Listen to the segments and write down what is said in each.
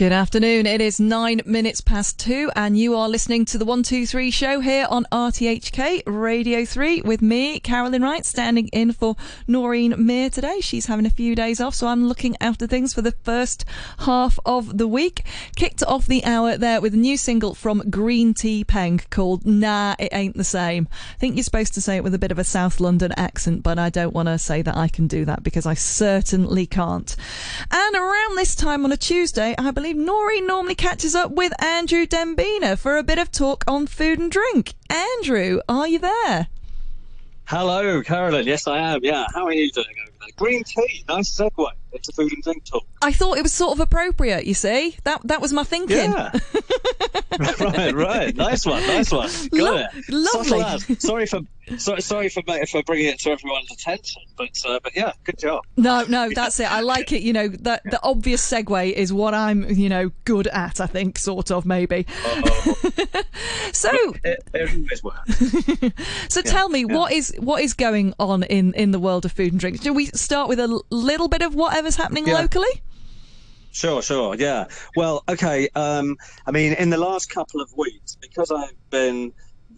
Good afternoon. It is nine minutes past two, and you are listening to the 123 show here on RTHK Radio 3 with me, Carolyn Wright, standing in for Noreen Mir today. She's having a few days off, so I'm looking after things for the first half of the week. Kicked off the hour there with a new single from Green Tea Peng called Nah, It Ain't the Same. I think you're supposed to say it with a bit of a South London accent, but I don't want to say that I can do that because I certainly can't. And around this time on a Tuesday, I believe Noreen normally catches up with Andrew Dembina for a bit of talk on food and drink. Andrew, are you there? Hello, Carolyn. Yes, I am. Yeah. How are you doing over there? Green tea. Nice segue into food and drink talk. I thought it was sort of appropriate. You see, that that was my thinking. Yeah. right, right. Nice one. Nice one. Got Lo- it. lovely. Sorry for sorry, sorry for for bringing it to everyone's attention, but uh, but yeah, good job. No, no, that's it. I like it. You know, the the obvious segue is what I'm, you know, good at. I think, sort of, maybe. So, it, it always works. so tell me, yeah. what is what is going on in in the world of food and drinks? Do we start with a little bit of whatever's happening Yeah. locally? Sure, sure, yeah. Well, okay. Um, I mean, in the last couple of weeks, because I've been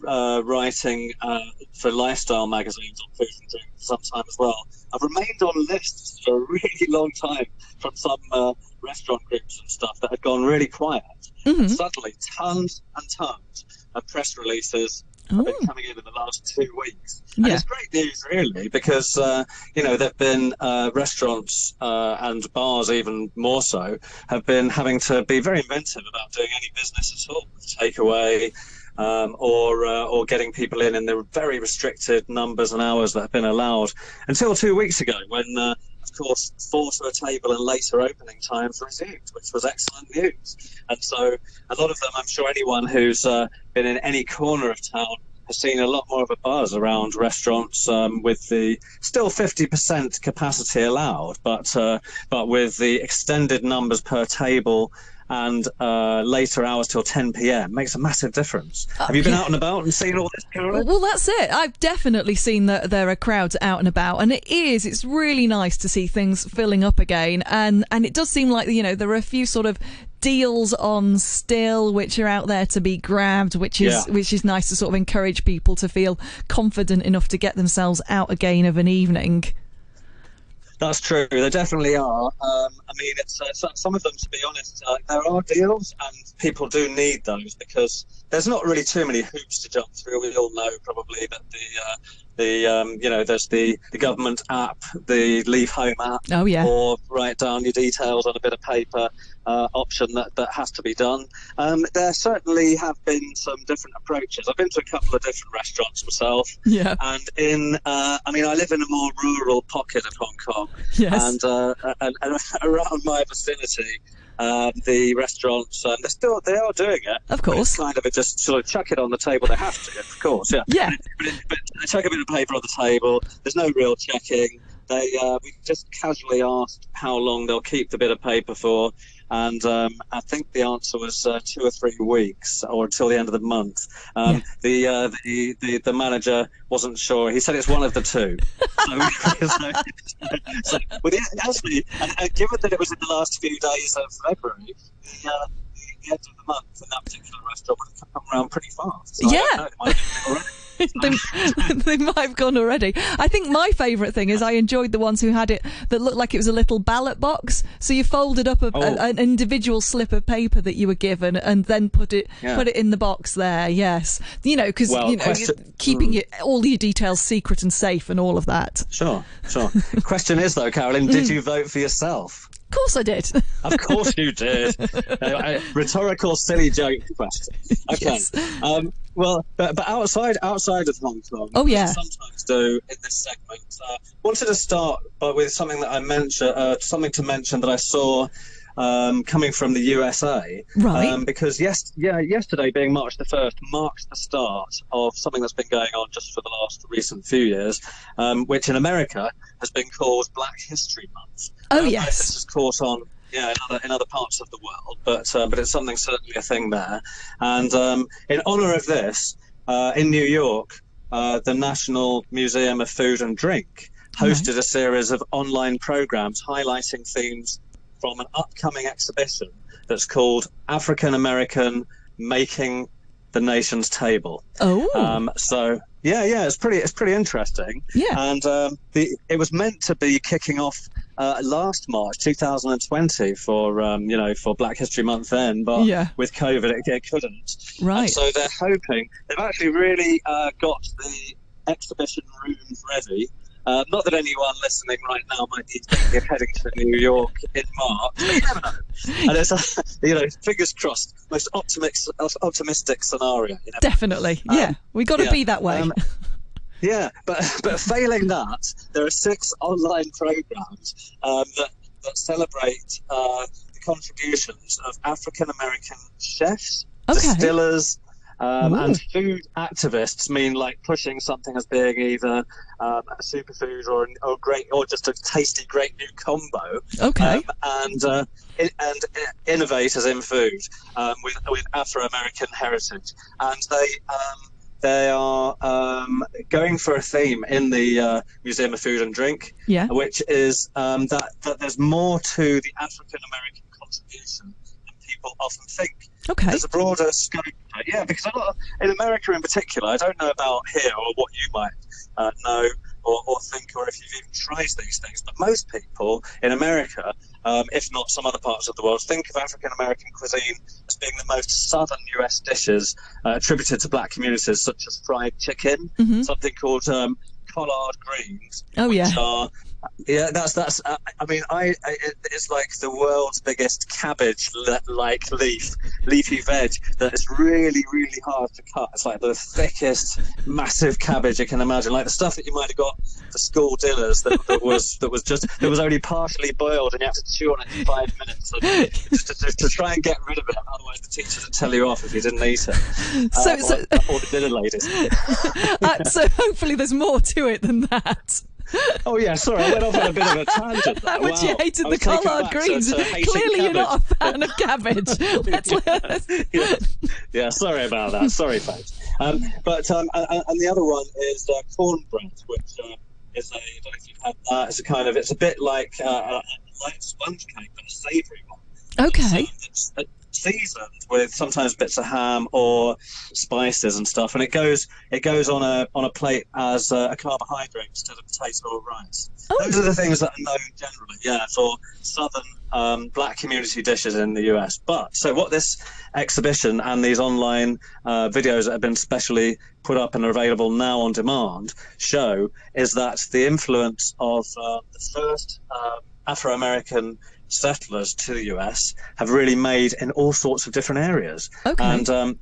uh, writing uh, for lifestyle magazines on food and drink for some time as well, I've remained on lists for a really long time from some uh, restaurant groups and stuff that had gone really quiet. Mhm. Suddenly, tons and tons of press releases have been Oh. coming in in the last two weeks. And Yeah. it's great news, really, because, uh, you know, there have been uh, restaurants uh, and bars, even more so, have been having to be very inventive about doing any business at all, takeaway. Um, or uh, or getting people in in the very restricted numbers and hours that have been allowed until two weeks ago, when uh, of course four to a table and later opening times resumed, which was excellent news. And so a lot of them, I'm sure anyone who's uh, been in any corner of town has seen a lot more of a buzz around restaurants um, with the still 50% capacity allowed, but uh, but with the extended numbers per table and uh, later hours till 10 p.m. makes a massive difference. Have you been yeah. out and about and seen all this, Carolyn? Well, that's it. I've definitely seen that there are crowds out and about, and it is. It's really nice to see things filling up again, and and it does seem like you know there are a few sort of deals on still which are out there to be grabbed, which is Yeah. which is nice to sort of encourage people to feel confident enough to get themselves out again of an evening. That's true. There definitely are. Um, I mean, it's uh, some of them, to be honest, uh, there are deals, and people do need those because there's not really too many hoops to jump through. We all know probably that the uh, the um, you know there's the the government app, the Leave Home app, Oh yeah. or write down your details on a bit of paper uh, option that, that has to be done. Um, there certainly have been some different approaches. I've been to a couple of different restaurants myself, Yeah. and in uh, I mean I live in a more rural pocket of Hong Kong, Yes. and, uh, and, and around my vicinity. Um, the restaurants, um, they're still they are doing it. Of course. kind of just sort of chuck it on the table. They have to, of course, yeah. Yeah. But, it, but they chuck a bit of paper on the table. There's no real checking. They uh, we just casually asked how long they'll keep the bit of paper for, and um, I think the answer was uh, two or three weeks, or until the end of the month. Um, Yeah. The, uh, the the the manager wasn't sure. He said it's one of the two. so, so, so well, yeah, actually, and, and given that it was in the last few days of February, the, uh, the, end of the month in that particular restaurant would have come around pretty fast. So Yeah. Know, it might have been already. they, they might have gone already. I think my favourite thing is I enjoyed the ones who had it that looked like it was a little ballot box. So you folded up a, Oh. a- an individual slip of paper that you were given and then put it Yeah. put it in the box there. Yes, you know because Well, you know question- you're keeping your, all your details secret and safe and all of that. Sure, sure. Question is though, Carolyn, did mm. you vote for yourself? Of course, I did. Of course you did. Uh, rhetorical, silly joke question. Okay. Yes. Um, well, but, but outside outside of Hong Kong, Oh, yeah. sometimes do in this segment. Uh, wanted to start by with something that I mentioned, uh, something to mention that I saw um, coming from the USA. Right. Um, because yes, yeah, yesterday being March the first marks the start of something that's been going on just for the last recent few years, um, which in America has been called Black History Month. Oh, I don't know if yes. this has caught on. Yeah, in other, in other parts of the world, but uh, but it's something certainly a thing there. And um, in honour of this, uh, in New York, uh, the National Museum of Food and Drink hosted a series of online programs highlighting themes from an upcoming exhibition that's called African American Making the Nation's Table. Oh, Um, so yeah, yeah, it's pretty, it's pretty interesting. Yeah. And um, the, it was meant to be kicking off uh, last March, 2020, for um, you know for Black History Month then, but Yeah. with COVID, it, it couldn't. right. And so they're hoping they've actually really uh, got the exhibition rooms ready. Uh, not that anyone listening right now might be thinking of heading to New York in March. but you never know. And it's a, you know, fingers crossed, most optimistic, optimistic scenario. You know? Definitely. Yeah. We've got to yeah. be that way. Um, Yeah, but but failing that, there are six online programs um, that that celebrate uh, the contributions of African American chefs, Okay. distillers, um, and food activists. Mean like pushing something as being either um, a superfood or or great or just a tasty, great new combo okay. um, and uh, in, and innovators in food um, with with Afro American heritage, and they um, they are um, going for a theme in the uh, Museum of Food and Drink, yeah. which is um, that that there's more to the African American contribution people often think. Okay. There's a broader scope. Yeah, because a lot of, in America in particular, I don't know about here or what you might uh, know or, or think, or if you've even tried these things, but most people in America, um, if not some other parts of the world, think of African American cuisine as being the most southern US dishes uh, attributed to black communities, such as fried chicken, Mhm. something called um, collard greens, Oh yeah. are yeah, that's that's. Uh, I mean, I, I it, it's like the world's biggest cabbage-like leaf, leafy veg that is really, really hard to cut. It's like the thickest, massive cabbage you can imagine, like the stuff that you might have got for school dinners that, that was that was just that was only partially boiled and you have to chew on it for five minutes just to, to, to try and get rid of it. Otherwise, the teacher would tell you off if you didn't eat it. So, Uh, so, or, or the dinner ladies. uh, so hopefully there's more to it than that. Oh yeah, sorry, I went off on a bit of a tangent. How much you hated the collard to- greens. to hating Clearly, you're not a fan of cabbage. Let's, yeah. yeah, sorry about that. Sorry, folks. Um, but um, and, and the other one is uh, cornbread, which uh, is a. I don't know if you've had that. It's a kind of. It's a bit like uh, a light sponge cake, but a savoury one. okay. It's, uh, seasoned with sometimes bits of ham or spices and stuff, and it goes it goes on a on a plate as uh, a carbohydrate instead of potato or rice. Oh. Those are the things that are known generally, yeah, for southern um, black community dishes in the US. But so what this exhibition and these online uh, videos that have been specially put up and are available now on demand show is that the influence of uh, the first um, Afro American settlers to the US have really made in all sorts of different areas. Okay. And um,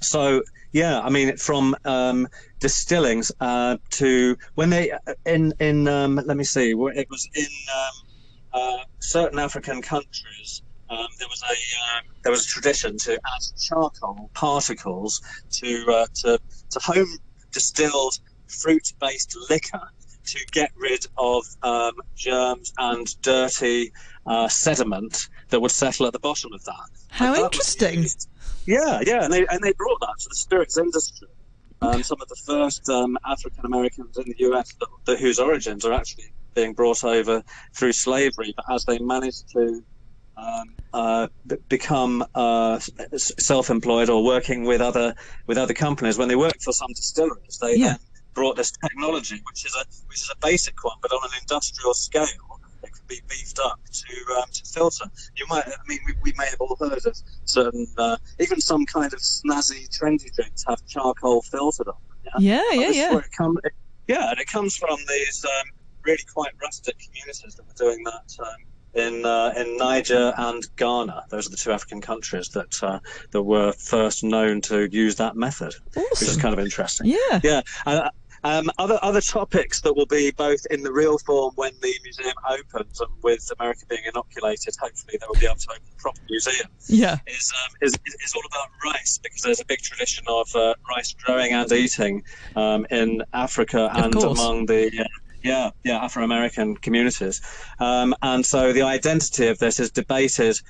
so, yeah, I mean, from um, distillings uh, to when they in in um, let me see, it was in um, uh, certain African countries. Um, there was a uh, there was a tradition to add charcoal particles to uh, to to home distilled fruit based liquor to get rid of um, germs and dirty uh, sediment that would settle at the bottom of that. How that interesting. Yeah, yeah, and they and they brought that to the spirits industry. Um, some of the first um, African Americans in the U.S. That, that, whose origins are actually being brought over through slavery, but as they managed to um, uh, b- become uh, s- self-employed or working with other with other companies, when they worked for some distilleries, they Yeah. Brought this technology, which is a which is a basic one, but on an industrial scale, it can be beefed up to um, to filter. You might, I mean, we, we may have all heard of certain, uh, even some kind of snazzy, trendy drinks have charcoal filtered on. them, Yeah, But yeah, yeah. where it come- it- yeah, and it comes from these um, really quite rustic communities that were doing that. Um, in uh, in Niger and Ghana, those are the two African countries that uh, that were first known to use that method, which is kind of interesting. Yeah. Yeah. Uh, um, other other topics that will be both in the real form when the museum opens, and with America being inoculated, hopefully they will be able to open a proper museum. Yeah. Is um, is is all about rice because there's a big tradition of uh, rice growing and eating um, in Africa and among the. Uh, yeah, yeah, Afro American communities. Um, and so the identity of this is debated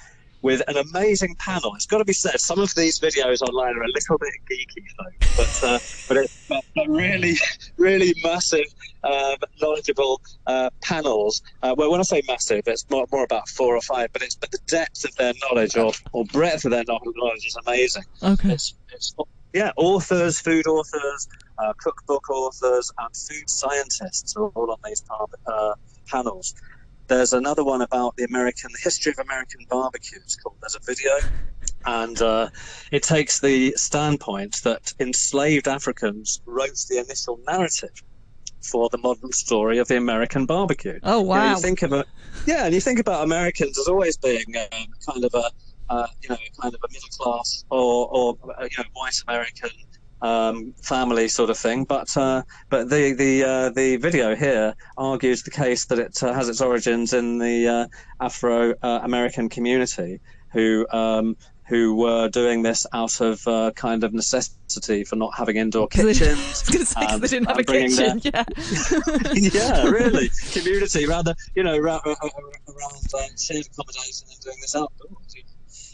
with an amazing panel. It's got to be said, some of these videos online are a little bit geeky, though, but uh, but, it, but, but really, really massive, um, knowledgeable uh, panels. Uh, well, when I say massive, it's more, more about four or five, but it's but the depth of their knowledge or, or breadth of their knowledge is amazing. Okay. It's, it's yeah, authors, food authors, uh, cookbook authors, and food scientists are all on these uh, panels. There's another one about the American the history of American barbecue. It's called. There's a video, and uh, it takes the standpoint that enslaved Africans wrote the initial narrative for the modern story of the American barbecue. Oh wow! You, know, you think of it, yeah, and you think about Americans as always being um, kind of a uh, you know kind of a middle class or or uh, you know white American um, family sort of thing. But uh, but the the uh, the video here argues the case that it uh, has its origins in the uh, Afro uh, American community who. Um, who were doing this out of uh, kind of necessity for not having indoor kitchens. Say and, they didn't have a kitchen. Their... Yeah, yeah, really. Community rather, you know, around, around shared accommodation and doing this outdoors.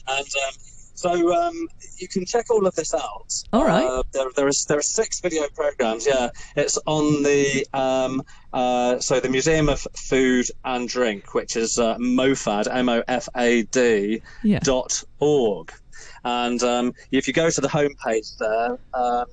And um, so um, you can check all of this out. All right. Uh, there, there, is, there are six video programs. Yeah, it's on the um, uh, so the Museum of Food and Drink, which is uh, MOFAD, M-O-F-A-D yeah. dot org. And um, if you go to the homepage there, um,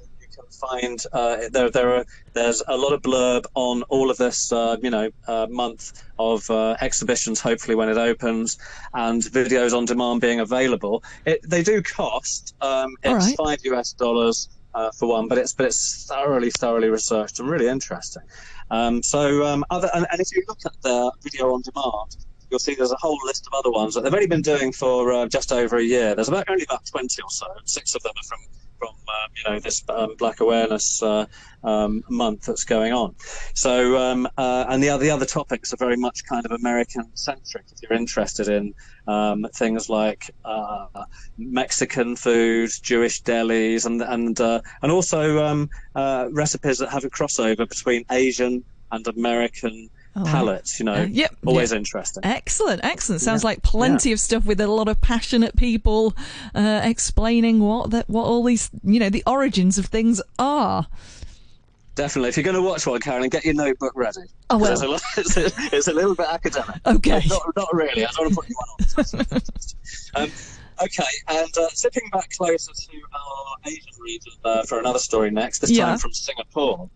find uh, there there are there's a lot of blurb on all of this uh, you know uh, month of uh, exhibitions hopefully when it opens and videos on demand being available it, they do cost um, it's right. five US dollars uh, for one but it's but it's thoroughly thoroughly researched and really interesting um, so um, other and, and, if you look at the video on demand you'll see there's a whole list of other ones that they've only been doing for uh, just over a year. There's about only about 20 or so. Six of them are from from uh, you know this um, Black Awareness uh, um, month that's going on. So um, uh, and the other the other topics are very much kind of American centric. If you're interested in um, things like uh, Mexican food, Jewish delis, and and and also um, recipes that have a crossover between Asian and American oh. palates, you know. Uh, yep. Always yep. interesting. Excellent, excellent. Sounds yeah. like plenty yeah. of stuff with a lot of passionate people uh, explaining what that what all these you know the origins of things are. Definitely. If you're going to watch one, Carolyn, get your notebook ready. Oh, well. It's a, it's, a, it's a, little bit academic. Okay. Not, not really. I don't want to put you on. um, okay, and uh, zipping back closer to our Asian region uh, for another story next, this yeah. time from Singapore.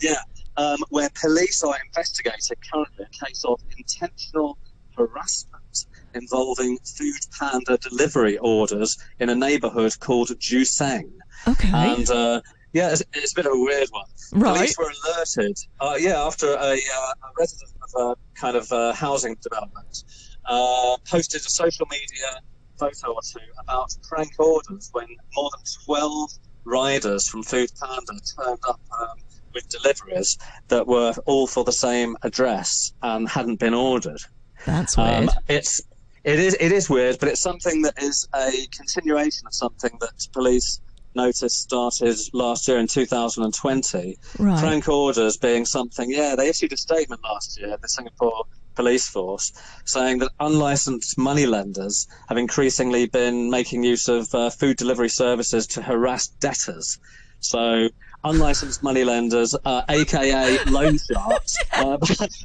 Yeah, um, where police are investigating currently a case of intentional harassment involving food panda delivery orders in a neighborhood called Joo Seng. Okay. And uh, yeah, it's, it's, a bit of a weird one. Right. Police were alerted, uh, yeah, after a, uh, a, resident of a kind of uh, housing development uh, posted a social media photo or two about prank orders when more than 12 riders from Food Panda turned up um, with deliveries that were all for the same address and hadn't been ordered. That's weird. Um, it's it is it is weird, but it's something that is a continuation of something that police noticed started last year in 2020. Right. Frank orders being something. Yeah, they issued a statement last year. The Singapore police force saying that unlicensed moneylenders have increasingly been making use of uh, food delivery services to harass debtors. So unlicensed moneylenders, uh, aka loan sharks, uh,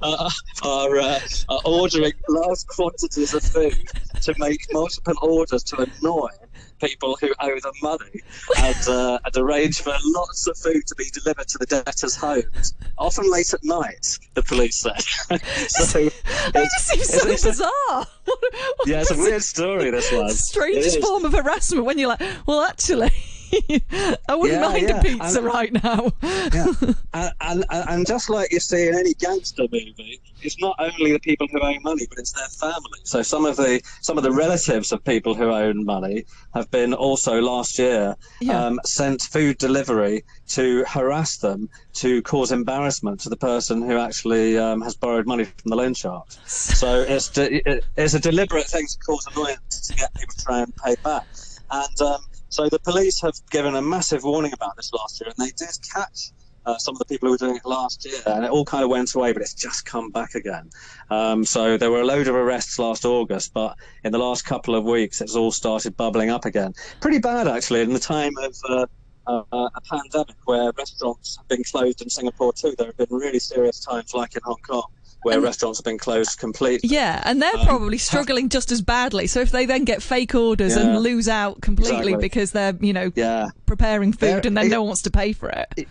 are, uh, are ordering large quantities of food to make multiple orders to annoy people who owe them money and, uh, and arrange for lots of food to be delivered to the debtors' homes, often late at night, the police said. so it just seems so it's, bizarre. What, what yeah, it's a weird story, this one. Strangest form of harassment when you're like, well, actually. I wouldn't yeah, mind yeah. a pizza and, right now. yeah. And, and, and, just like you see in any gangster movie, it's not only the people who own money, but it's their family. So some of the some of the relatives of people who own money have been also last year yeah. um, sent food delivery to harass them to cause embarrassment to the person who actually um, has borrowed money from the loan shark. So it's de- it's a deliberate thing to cause annoyance to get people to try and pay back. And um, so the police have given a massive warning about this last year, and they did catch uh, some of the people who were doing it last year, and it all kind of went away, but it's just come back again. Um, so there were a load of arrests last August, but in the last couple of weeks, it's all started bubbling up again. Pretty bad, actually, in the time of. Uh, uh, a pandemic where restaurants have been closed in Singapore too. There have been really serious times, like in Hong Kong, where and, restaurants have been closed completely. Yeah, and they're um, probably struggling just as badly. So if they then get fake orders yeah, and lose out completely exactly. because they're, you know, yeah. preparing food they're, and then it, no one wants to pay for it.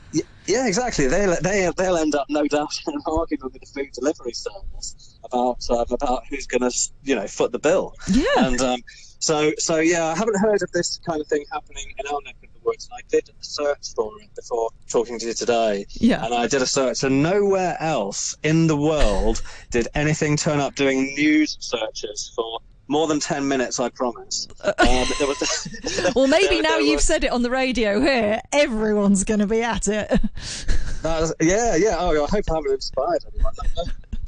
yeah, exactly. They'll, they, they'll end up, no doubt, arguing with the food delivery service about um, about who's going to, you know, foot the bill. Yeah. And um, so, so yeah, I haven't heard of this kind of thing happening in our neck of woods. And I did a search for it before talking to you today. Yeah. And I did a search, and nowhere else in the world did anything turn up doing news searches for more than 10 minutes, I promise. Uh, um, was, well, maybe now you've was, said it on the radio here, everyone's going to be at it. Yeah, yeah. Oh, I hope I haven't inspired anyone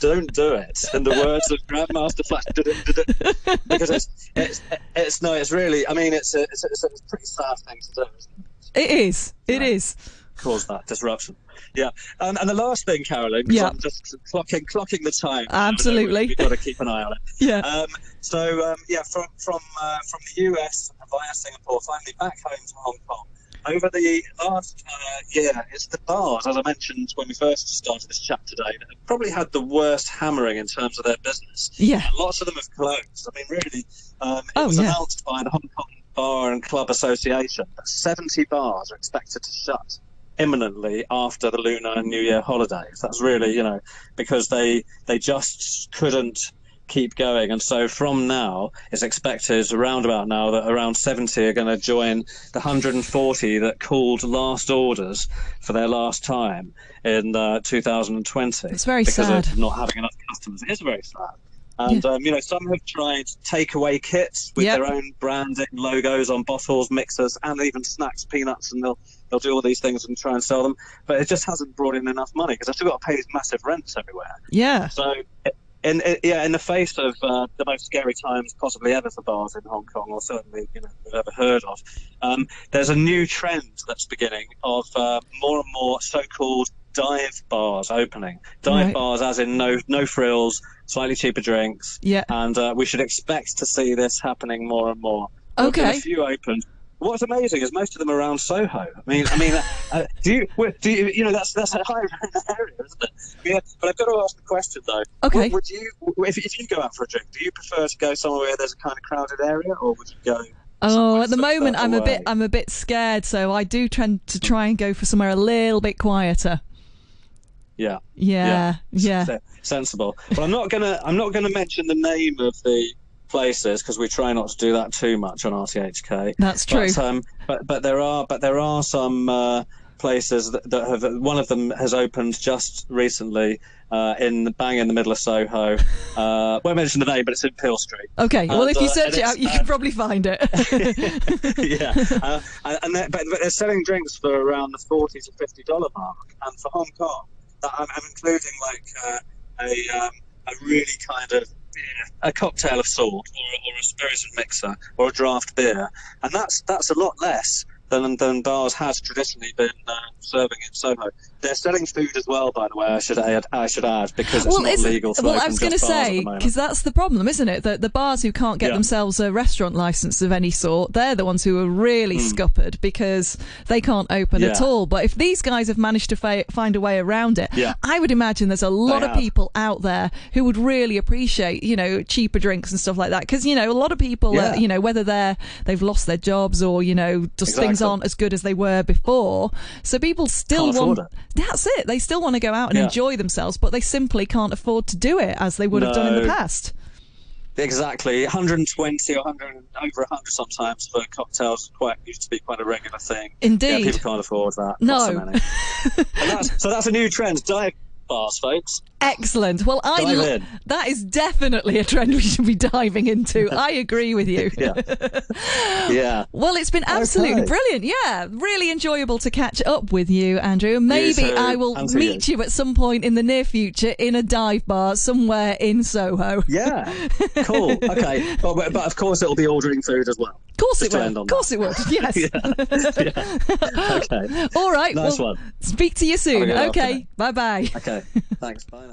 don't do it. In the words of Grandmaster Flash, because it's, it's, it's no, it's really. I mean, it's a, it's a, it's a pretty sad thing to do. It? it is. It is. Cause that disruption. Yeah, and, and the last thing, Carolyn. Yeah. I'm just clocking clocking the time. Absolutely. We've got to keep an eye on it. Yeah. Um, so um, yeah, from from uh, from the US via Singapore, finally back home to Hong Kong over the last uh, year, it's the bars, as I mentioned when we first started this chat today, that have probably had the worst hammering in terms of their business. Yeah. And lots of them have closed. I mean, really, um, it oh, was yeah. announced by the Hong Kong Bar and Club Association that 70 bars are expected to shut imminently after the Lunar New Year holidays. That's really, you know, because they they just couldn't keep going. And so from now, it's expected around about now that around 70 are going to join the 140 that called last orders for their last time in uh, 2020. It's very because sad. of not having enough customers. It is very sad. And yeah. um, you know, some have tried takeaway kits with yep. their own branding logos on bottles, mixers, and even snacks, peanuts, and they'll they'll do all these things and try and sell them. But it just hasn't brought in enough money because they've still got to pay these massive rents everywhere. Yeah. So it, in, in, yeah, in the face of uh, the most scary times possibly ever for bars in Hong Kong, or certainly you know we've ever heard of, um, there's a new trend that's beginning of uh, more and more so-called dive bars opening. Dive right. bars, as in no no frills, slightly cheaper drinks. Yeah, and uh, we should expect to see this happening more and more. Okay. A few opened what's amazing is most of them are around Soho. I mean, I mean, uh, do you do you, you know that's that's a high area, isn't it? Yeah, but I've got to ask the question though. Okay. Would, would you, if, if you go out for a drink, do you prefer to go somewhere where there's a kind of crowded area, or would you go? Oh, at the moment I'm a bit I'm a bit scared, so I do tend to try and go for somewhere a little bit quieter. Yeah. Yeah. Yeah. yeah. Sensible. Well, I'm not gonna I'm not gonna mention the name of the places because we try not to do that too much on RTHK. That's true. But, um, but, but there are but there are some uh, places that, that, have. One of them has opened just recently uh, in bang in the middle of Soho. Uh, won't mention the name, but it's in Peel Street. Okay. Well, if you uh, search it out, you can uh, probably find it. yeah. Uh, and they're, but, but they're selling drinks for around the forty to fifty dollar mark, and for Hong Kong, I'm, I'm including like a um, a really kind of beer, a cocktail of sort, or, or a spirited mixer, or a draft beer, and that's that's a lot less than than bars has traditionally been uh, serving in Soho. They're selling food as well, by the way. I should add, I should add because it's well, not legal to Well, I was going to say because that's the problem, isn't it? That the bars who can't get yeah. themselves a restaurant license of any sort, they're the ones who are really mm. scuppered because they can't open yeah. at all. But if these guys have managed to fa- find a way around it, yeah. I would imagine there's a lot of people out there who would really appreciate, you know, cheaper drinks and stuff like that. Because you know, a lot of people, are, you know, whether they're they've lost their jobs or you know, just exactly. things aren't as good as they were before, so people still want. It. That's it. They still want to go out and yeah. enjoy themselves, but they simply can't afford to do it as they would no. have done in the past. Exactly, 120 or 100, over 100 sometimes for cocktails quite used to be quite a regular thing. Indeed, yeah, people can't afford that. No, so, that's, so that's a new trend. Diet bars, folks. Excellent. Well, I that is definitely a trend we should be diving into. I agree with you. yeah. yeah. Well, it's been absolutely okay. brilliant. Yeah, really enjoyable to catch up with you, Andrew. Maybe you I will meet you. you. at some point in the near future in a dive bar somewhere in Soho. Yeah. Cool. Okay. but, but of course, it'll be ordering food as well. Of course Just it to would. end on Of course it would. Yes. yeah. Okay. All right. Nice well, one. Speak to you soon. Have a good Okay. Bye bye. Okay. Thanks. Bye now.